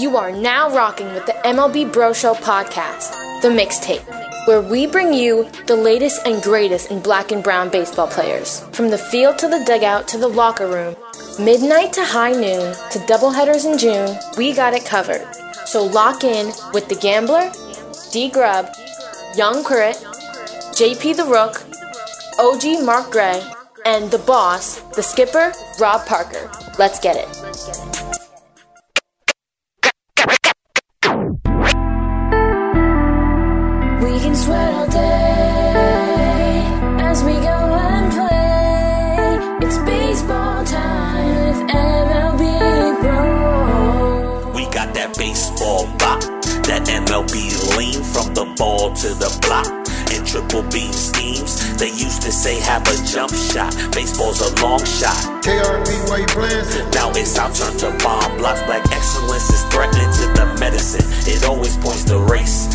You are now rocking with the MLB Bro Show podcast, The Mixtape, where we bring you the latest and greatest in black and brown baseball players. From the field to the dugout to the locker room, midnight to high noon to doubleheaders in June, we got it covered. So lock in with The Gambler, D Grub, Young Crit, JP the Rook, OG Mark Gray, and the boss, the skipper, Rob Parker. Let's get it. We can sweat all day as we go and play. It's baseball time with MLB Bro. We got that baseball bop, that MLB lean from the ball to the block. And triple beam schemes, they used to say have a jump shot. Baseball's a long shot. KRP, why you playing? Now it's our turn to bomb blocks. Black excellence is threatening to the medicine. It always points the race.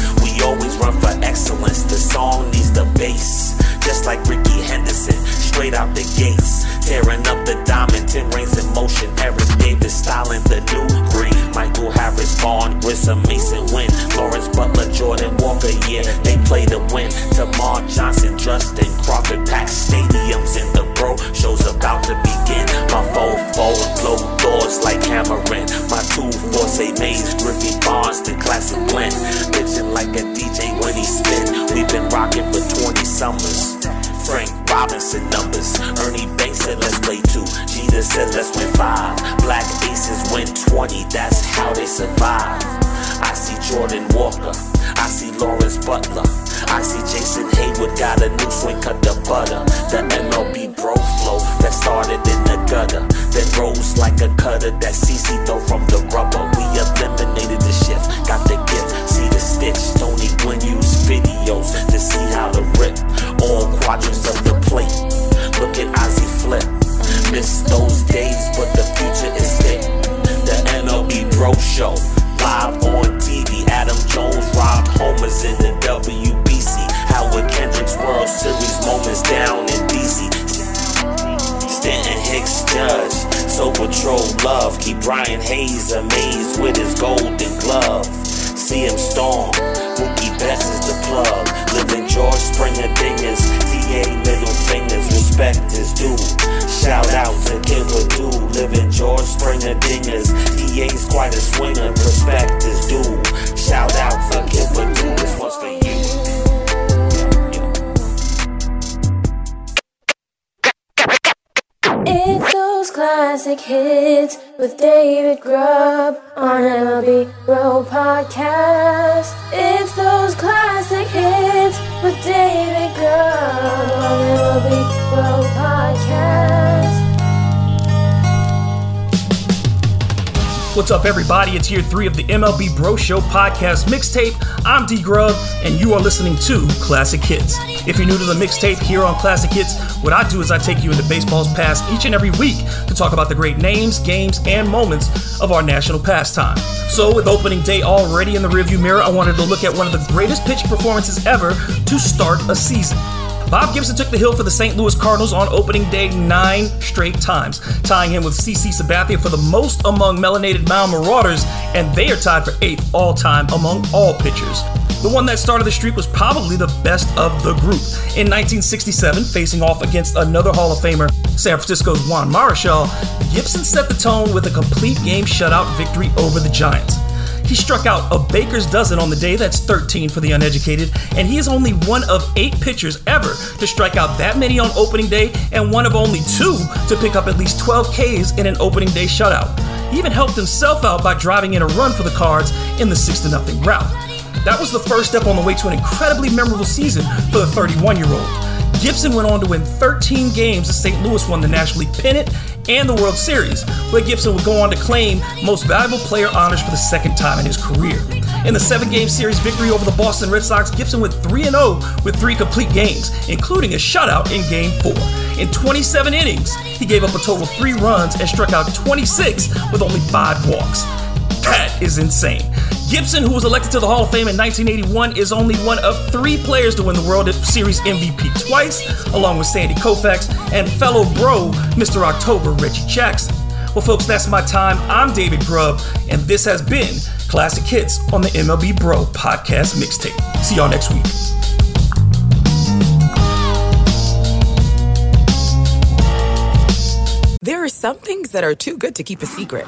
Run for excellence. The song needs the bass. Just like Rickey Henderson, straight out the gates. Tearing up the diamond, 10 rings in motion. Eric Davis styling the new green. Michael Harris, Vaughn, Grissom, Masyn Winn. Lawrence Butler, Jordan Walker, yeah, they play to win. Termarr Johnson, Justin Crawford, packed stadiums in the bro. Show's about to begin. My phone forward, blow doors like hammering. My two force a maze, Griffey Barnes, the classic blend. Bitchin' like a DJ when he spin. We've been rocking for 20 summers. Frank Robinson numbers. Ernie Banks said let's play two. Jeter said let's win five. Black aces win 20. That's how they survive. I see Jordan Walker. I see Lawrence Butler. I see Jason Heyward got a new swing, cut the butter. The MLB bro flow that started in the gutter. Then rose like a cutter that CC throw from the rubber. We eliminated the shift, got the gift. See the stitch. Tony Gwynn used videos to see how rip all quadrants of the plate. Look at Ozzie flip. Miss those days, but the future is thick. The MLB Bro Show, live on TV. Adam Jones, Rob Homers in the WBC. Howie Kendrick's World Series moments down in DC. Stanton Hicks Judge, So Patrol Love. Ke'Bryan Hayes amazed with his golden glove. See him storm. Mookie Betts is the plug. Living George Springer dingers. TA middle fingers. Respect is due. Shout out to Kid Purdue. Living George Springer dingers. TA's quite a swinger. Respect is due. Shout out classic hits with David Grubb on MLB Bro Podcast. It's those classic hits with David Grubb on MLB Bro Podcast. What's up, everybody? It's year three of the MLB Bro Show podcast mixtape. I'm D Grub, and you are listening to Classic Hits. If you're new to the mixtape here on Classic Hits, what I do is I take you into baseball's past each and every week to talk about the great names, games, and moments of our national pastime. So, with opening day already in the rearview mirror, I wanted to look at one of the greatest pitching performances ever to start a season. Bob Gibson took the hill for the St. Louis Cardinals on opening day nine straight times, tying him with CC Sabathia for the most among melanated mound marauders, and they are tied for eighth all time among all pitchers. The one that started the streak was probably the best of the group. In 1967, facing off against another Hall of Famer, San Francisco's Juan Marichal, Gibson set the tone with a complete game shutout victory over the Giants. He struck out a baker's dozen on the day, that's 13 for the uneducated, and he is only one of eight pitchers ever to strike out that many on opening day, and one of only two to pick up at least 12 Ks in an opening day shutout. He even helped himself out by driving in a run for the Cards in the 6 0 rout. That was the first step on the way to an incredibly memorable season for the 31 year old. Gibson went on to win 13 games as St. Louis won the National League pennant and the World Series, where Gibson would go on to claim most valuable player honors for the second time in his career. In the seven game series victory over the Boston Red Sox, Gibson went 3 0 with three complete games, including a shutout in game four. In 27 innings, he gave up a total of three runs and struck out 26 with only five walks. That is insane. Gibson, who was elected to the Hall of Fame in 1981, is only one of three players to win the World Series MVP twice, along with Sandy Koufax and fellow bro, Mr. October, Reggie Jackson. Well, folks, that's my time. I'm David Grubb, and this has been Classic Hits on the MLB Bro Podcast Mixtape. See y'all next week. There are some things that are too good to keep a secret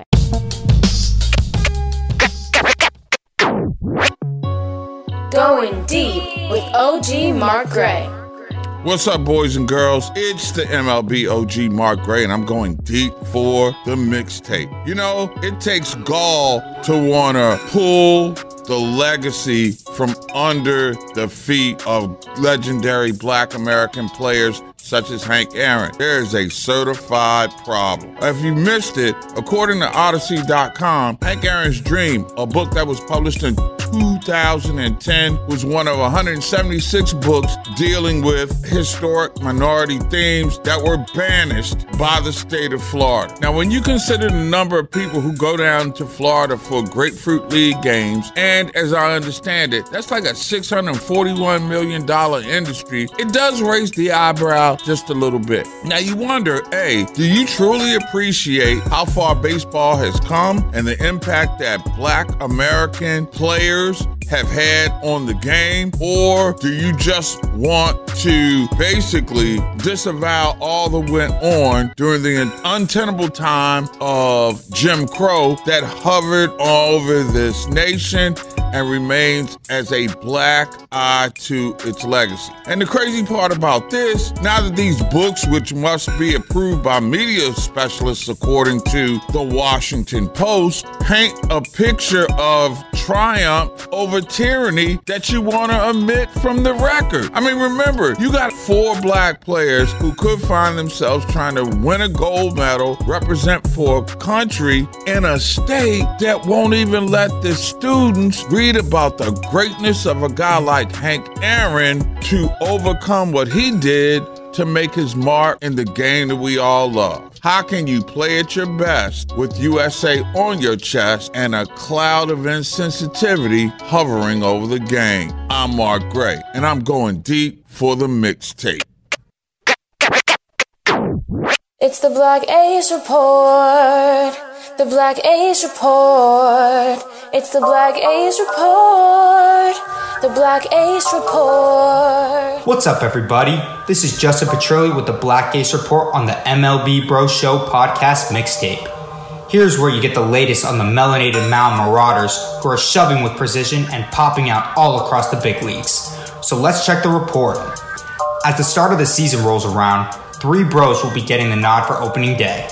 Going deep with OG Mark Gray. What's up, boys and girls? It's the MLB OG Mark Gray, and I'm going deep for the mixtape. You know, it takes gall to want to pull the legacy from under the feet of legendary black American players such as Hank Aaron. There is a certified problem. If you missed it, according to Odyssey.com, Hank Aaron's Dream, a book that was published in 2010, was one of 176 books dealing with historic minority themes that were banished by the state of Florida. Now, when you consider the number of people who go down to Florida for Grapefruit League games, and as I understand it, that's like a $641 million industry, it does raise the eyebrow just a little bit. Now you wonder, A, do you truly appreciate how far baseball has come and the impact that black American players have had on the game? Or do you just want to basically disavow all that went on during the untenable time of Jim Crow that hovered all over this nation and remains as a black eye to its legacy. And the crazy part about this, now that these books, which must be approved by media specialists according to the Washington Post, paint a picture of triumph over tyranny that you want to omit from the record. I mean, remember, you got four black players who could find themselves trying to win a gold medal, represent for a country in a state that won't even let the students read about the greatness of a guy like Hank Aaron to overcome what he did to make his mark in the game that we all love. How can you play at your best with USA on your chest and a cloud of insensitivity hovering over the game? I'm Mark Gray, and I'm going deep for the mixtape. It's the Black Ace Report. The Black Ace Report. It's the Black Ace Report. The Black Ace Report. What's up, everybody? This is Justin Petrilli with the Black Ace Report on the MLB Bro Show podcast mixtape. Here's where you get the latest on the melanated mound marauders who are shoving with precision and popping out all across the big leagues. So let's check the report. As the start of the season rolls around, three bros will be getting the nod for opening day.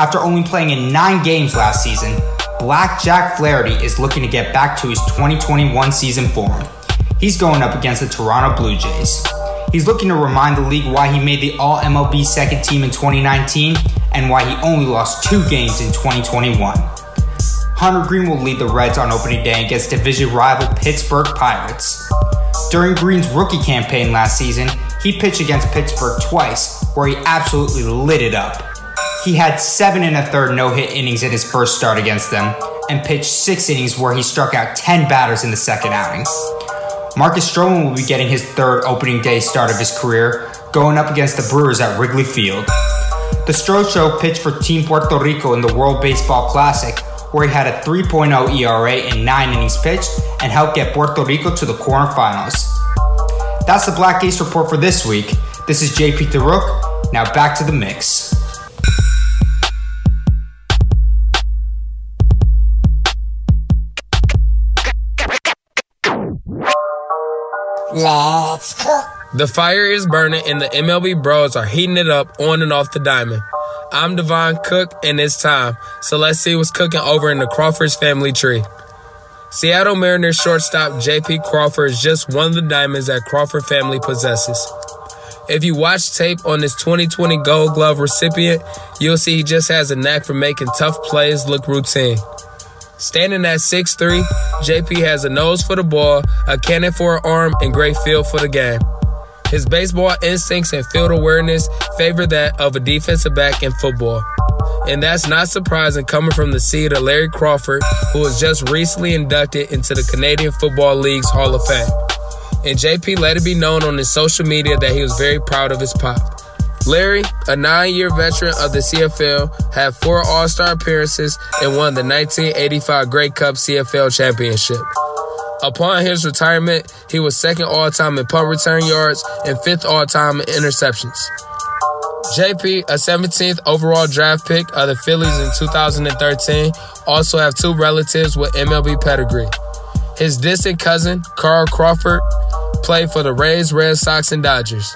After only playing in nine games last season, Black Jack Flaherty is looking to get back to his 2021 season form. He's going up against the Toronto Blue Jays. He's looking to remind the league why he made the All MLB second team in 2019 and why he only lost two games in 2021. Hunter Greene will lead the Reds on opening day against division rival Pittsburgh Pirates. During Greene's rookie campaign last season, he pitched against Pittsburgh twice, where he absolutely lit it up. He had seven and a third no hit innings in his first start against them, and pitched six innings where he struck out 10 batters in the second outing. Marcus Stroman will be getting his third opening day start of his career, going up against the Brewers at Wrigley Field. The Stro Show pitched for Team Puerto Rico in the World Baseball Classic, where he had a 3.0 ERA in nine innings pitched and helped get Puerto Rico to the quarterfinals. That's the Black Ace report for this week. This is JP the Rook. Now back to the mix. Let's cook. The fire is burning and the MLB bros are heating it up on and off the diamond. I'm Devon Cook and it's time. So let's see what's cooking over in the Crawford's family tree. Seattle Mariners shortstop JP Crawford is just one of the diamonds that Crawford family possesses. If you watch tape on this 2020 Gold Glove recipient, you'll see he just has a knack for making tough plays look routine. Standing at 6'3, JP has a nose for the ball, a cannon for an arm, and great feel for the game. His baseball instincts and field awareness favor that of a defensive back in football. And that's not surprising coming from the seed of Larry Crawford, who was just recently inducted into the Canadian Football League's Hall of Fame. And JP let it be known on his social media that he was very proud of his pop. Larry, a nine year veteran of the CFL, had four All Star appearances and won the 1985 Grey Cup CFL championship. Upon his retirement, he was second all time in punt return yards and fifth all time in interceptions. JP, a 17th overall draft pick of the Phillies in 2013, also have two relatives with MLB pedigree. His distant cousin, Carl Crawford, played for the Rays, Red Sox, and Dodgers.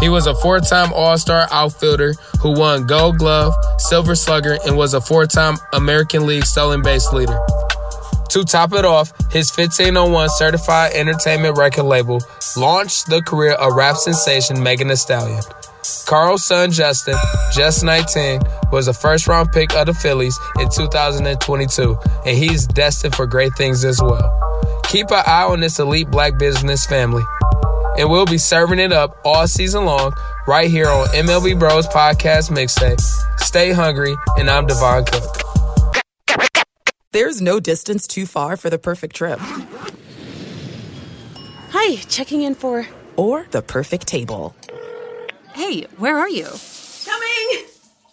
He was a four time All Star outfielder who won Gold Glove, Silver Slugger, and was a four time American League stolen base leader. To top it off, his 1501 certified entertainment record label launched the career of rap sensation Megan Thee Stallion. Carl's son Justin, just 19, was a first round pick of the Phillies in 2022, and he's destined for great things as well. Keep an eye on this elite black business family and we'll be serving it up all season long right here on MLB Bros Podcast Mixtape. Stay hungry, and I'm Devon Cook. There's no distance too far for the perfect trip. Hi, checking in for. Or the perfect table. Hey, where are you? Coming!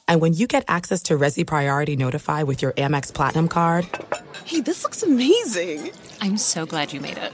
And when you get access to Resy Priority Notify with your Amex Platinum card, hey, this looks amazing! I'm so glad you made it.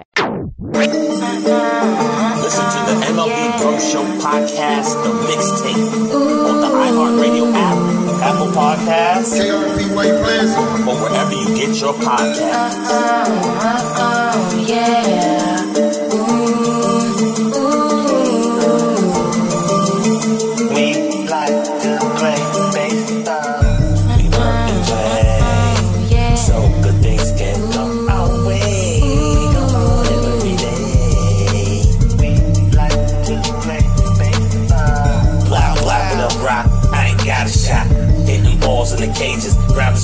Listen to the MLB Bro Show podcast, the mixtape, on the iHeartRadio app, Apple Podcasts, KRP White Plaza, or wherever you get your podcasts.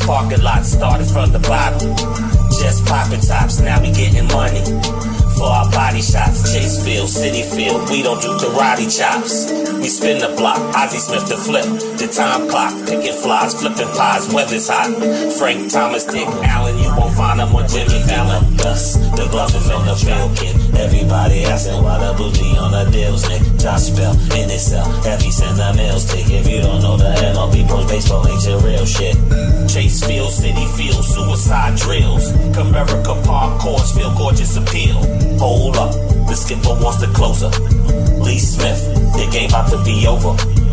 Parking lot. Started from the bottom. Just popping tops. Now we getting money. For our body shots, Chase Field, Citi Field, we don't do karate chops. We spin the block, Ozzie Smith the flip, the time clock, picking flies, flipping pies, weather's hot. Frank Thomas, Dick Allen, won't find them on Jimmy Fallon. Dust, the gloves is on the kid. Everybody asking why the boots be on the deals, Nick. Josh Bell, in itself, heavy send the mail stick. If you don't know the MLB pros, baseball ain't your real shit. Chase Field, Citi Field, suicide drills. Comerica Park courts feel gorgeous appeal. Hold up, the skipper wants the closer. Lee Smith, the game about to be over.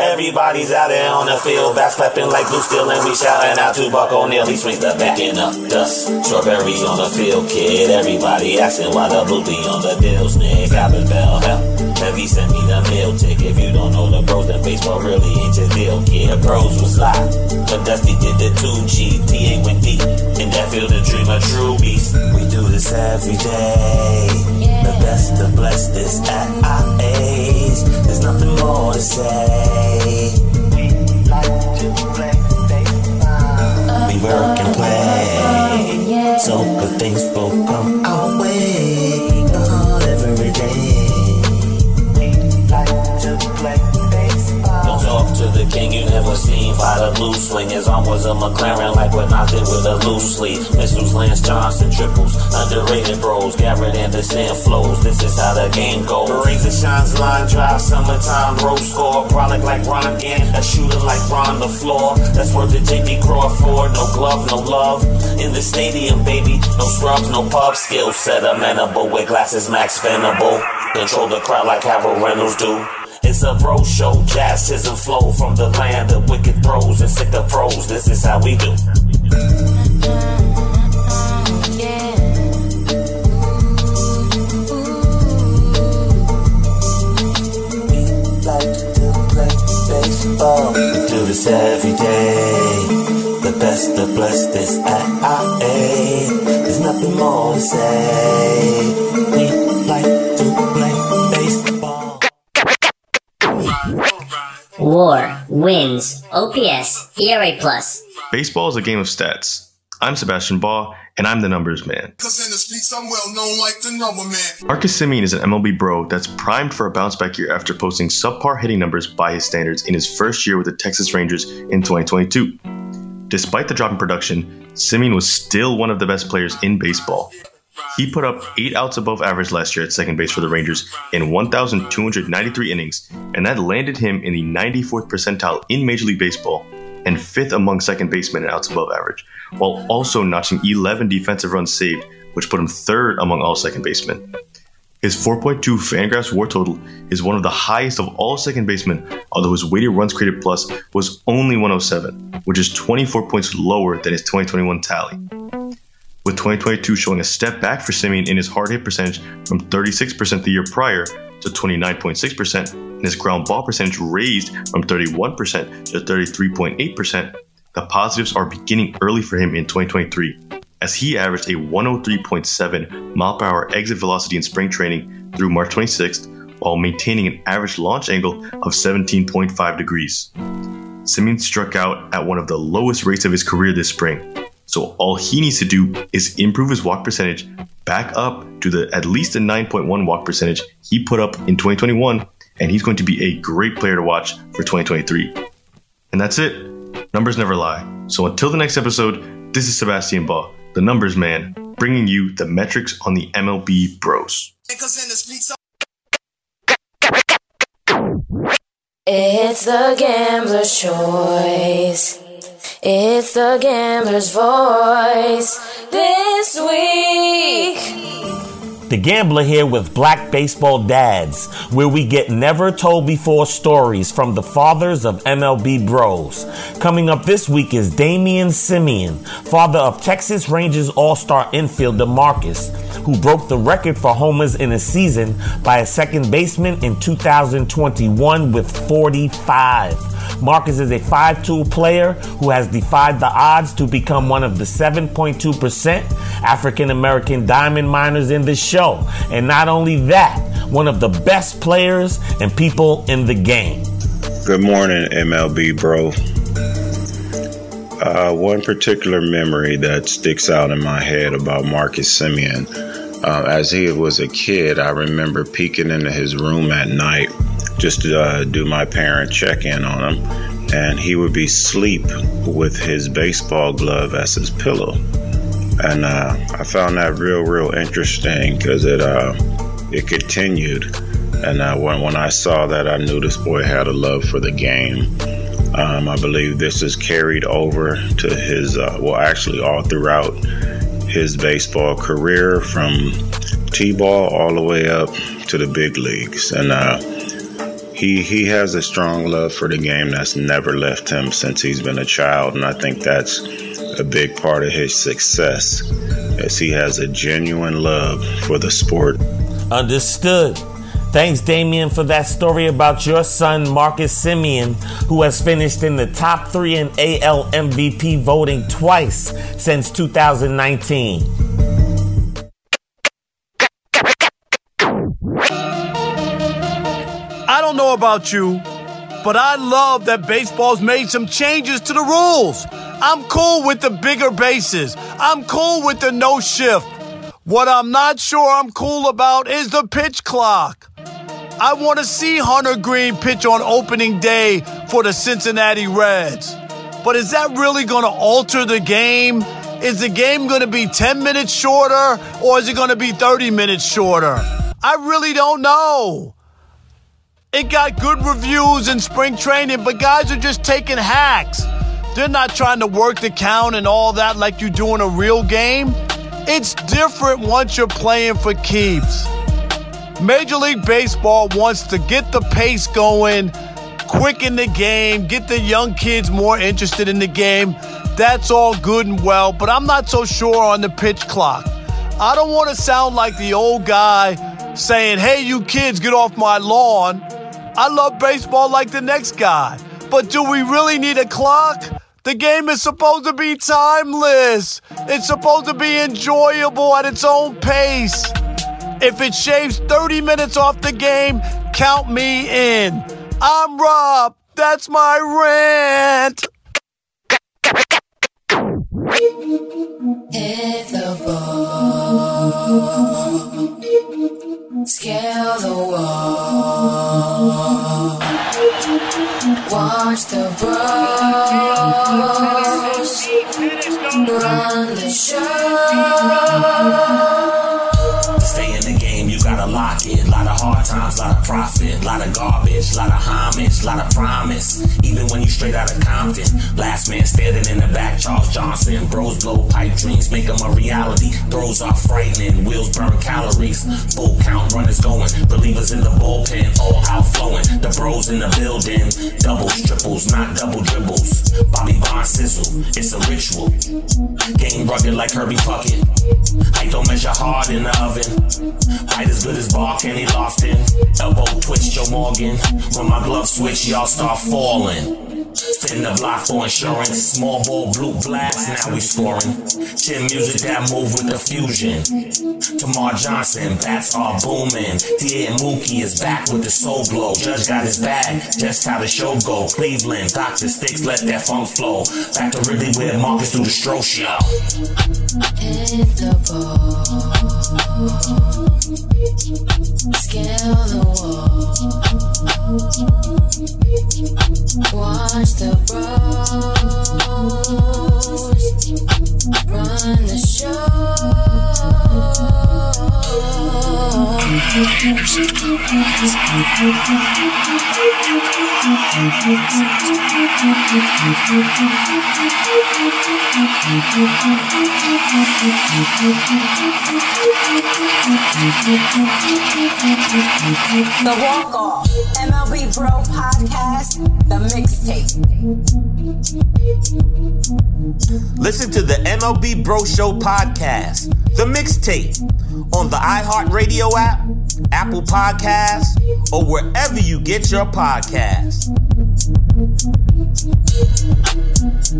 Everybody's out there on the field, back clapping like blue steel, and we shouting out to Buck O'Neil. He swings the backing up dust. Strawberries on the field, kid. Everybody asking why the blue be on the deals, Nick. Albert Belle, hell. Heavy sent me the meal tick. If you don't know the bros, then baseball really ain't your deal, kid. The bros was live, but Dusty did the 2G. TA went deep, in that field to dream a true beast. We do this every day. The best of blessed is at our age. There's nothing more to say. We like to play. We work and play. Oh, so good things will come our way. To the king you never seen. By the swing, his arm was a McLaren, like what knocked it with a loose sleeve. Missiles, Lance Johnson, triples, underrated bros. Garrett Anderson flows. This is how the game goes. And shines, line drive, summertime, road score. Product like Ron again, a shooter like Ron the floor. That's where the JP Crawford. No glove, no love. In the stadium, baby. No scrubs, no pub. Skill set amenable with glasses, Max Venable. Control the crowd like Harold Reynolds do. It's a bro show, jazzism flow from the land of wicked bros and sick of pros. This is how we do. We like to play baseball. Do this every day. The best of blessed is at age. There's nothing more to say. We WAR, wins, OPS, ERA plus. Baseball is a game of stats. I'm Sebastian Baugh, and I'm the numbers man. Cause in the streets I'm well known like the number man. Marcus Semien is an MLB bro that's primed for a bounce back year after posting subpar hitting numbers by his standards in his first year with the Texas Rangers in 2022. Despite the drop in production, Semien was still one of the best players in baseball. He put up 8 outs above average last year at second base for the Rangers in 1,293 innings, and that landed him in the 94th percentile in Major League Baseball and fifth among second basemen in outs above average, while also notching 11 defensive runs saved, which put him third among all second basemen. His 4.2 Fangraphs WAR total is one of the highest of all second basemen, although his weighted runs created plus was only 107, which is 24 points lower than his 2021 tally. With 2022 showing a step back for Semien in his hard hit percentage from 36% the year prior to 29.6%, and his ground ball percentage raised from 31% to 33.8%, the positives are beginning early for him in 2023, as he averaged a 103.7 mile per hour exit velocity in spring training through March 26th, while maintaining an average launch angle of 17.5 degrees. Semien struck out at one of the lowest rates of his career this spring, so all he needs to do is improve his walk percentage back up to the at least a 9.1 walk percentage he put up in 2021, and he's going to be a great player to watch for 2023. And that's it. Numbers never lie. So until the next episode, this is Sebastian Baugh, the numbers man, bringing you the metrics on the MLB Bros. It's the gambler's choice. It's the gambler's voice this week. The Gambler here with Black Baseball Dads, where we get never told before stories from the fathers of MLB Bros. Coming up this week is Damian Semien, father of Texas Rangers All Star infielder Marcus, who broke the record for homers in a season by a second baseman in 2021 with 45. Marcus is a five tool player who has defied the odds to become one of the 7.2% African American diamond miners in the show. And not only that, one of the best players and people in the game. Good morning, MLB bro. Uh, one particular memory that sticks out in my head about Marcus Semien. Uh, as he was a kid, I remember peeking into his room at night just to uh, do my parent check in on him, and he would be asleep with his baseball glove as his pillow. And uh, I found that real, real interesting because it uh, it continued. And uh, when when I saw that, I knew this boy had a love for the game. Um, I believe this is carried over to his uh, well, actually all throughout his baseball career from t-ball all the way up to the big leagues, and uh, he he has a strong love for the game that's never left him since he's been a child, and I think that's a big part of his success, as he has a genuine love for the sport. Understood. Thanks, Damien, for that story about your son, Marcus Semien, who has finished in the top three in AL MVP voting twice since 2019. I don't know about you, but I love that baseball's made some changes to the rules. I'm cool with the bigger bases. I'm cool with the no shift. What I'm not sure I'm cool about is the pitch clock. I want to see Hunter Greene pitch on opening day for the Cincinnati Reds. But is that really going to alter the game? Is the game going to be 10 minutes shorter or is it going to be 30 minutes shorter? I really don't know. It got good reviews in spring training, but guys are just taking hacks. They're not trying to work the count and all that like you do in a real game. It's different once you're playing for keeps. Major League Baseball wants to get the pace going, quicken the game, get the young kids more interested in the game. That's all good and well, but I'm not so sure on the pitch clock. I don't want to sound like the old guy saying, hey, you kids, get off my lawn. I love baseball like the next guy. But do we really need a clock? The game is supposed to be timeless. It's supposed to be enjoyable at its own pace. If it shaves 30 minutes off the game, count me in. I'm Rob. That's my rant. Hit the ball. Scale the wall. Watch the bros. Run the show. Profit, lot of garbage, lot of homage, lot of promise. Even when you straight out of Compton, last man standing in the back, Charles Johnson. Bros blow pipe dreams, make them a reality. Throws are frightening, wheels burn calories. Full count runners going, believers in the bullpen, all outflowing. The bros in the building, doubles, triples, not double dribbles. Bobby Bond sizzle, it's a ritual. Game rugged like Kirby Puckett. Height don't measure hard in the oven. Height as good as Bar Kenny Lofton. Elbow twitch Joe Morgan. When my glove switch, y'all start falling. Spin the block for insurance. Small ball, blue blast, now we scoring. Chin music that move with the fusion. Termarr Johnson, bats are booming. Tia Mookie is back with the soul glow. Judge got his bag, just how the show go. Cleveland, Dr. Sticks, let that funk flow. Back to Wrigley with Marcus through the stroke show. Hit the ball. Scale the wall. Watch the bros. Run the The Walk Off, MLB Bro Podcast, The Mixtape. Listen to the MLB Bro Show podcast, The Mixtape, on the iHeartRadio app, Apple Podcasts, or wherever you get your podcasts.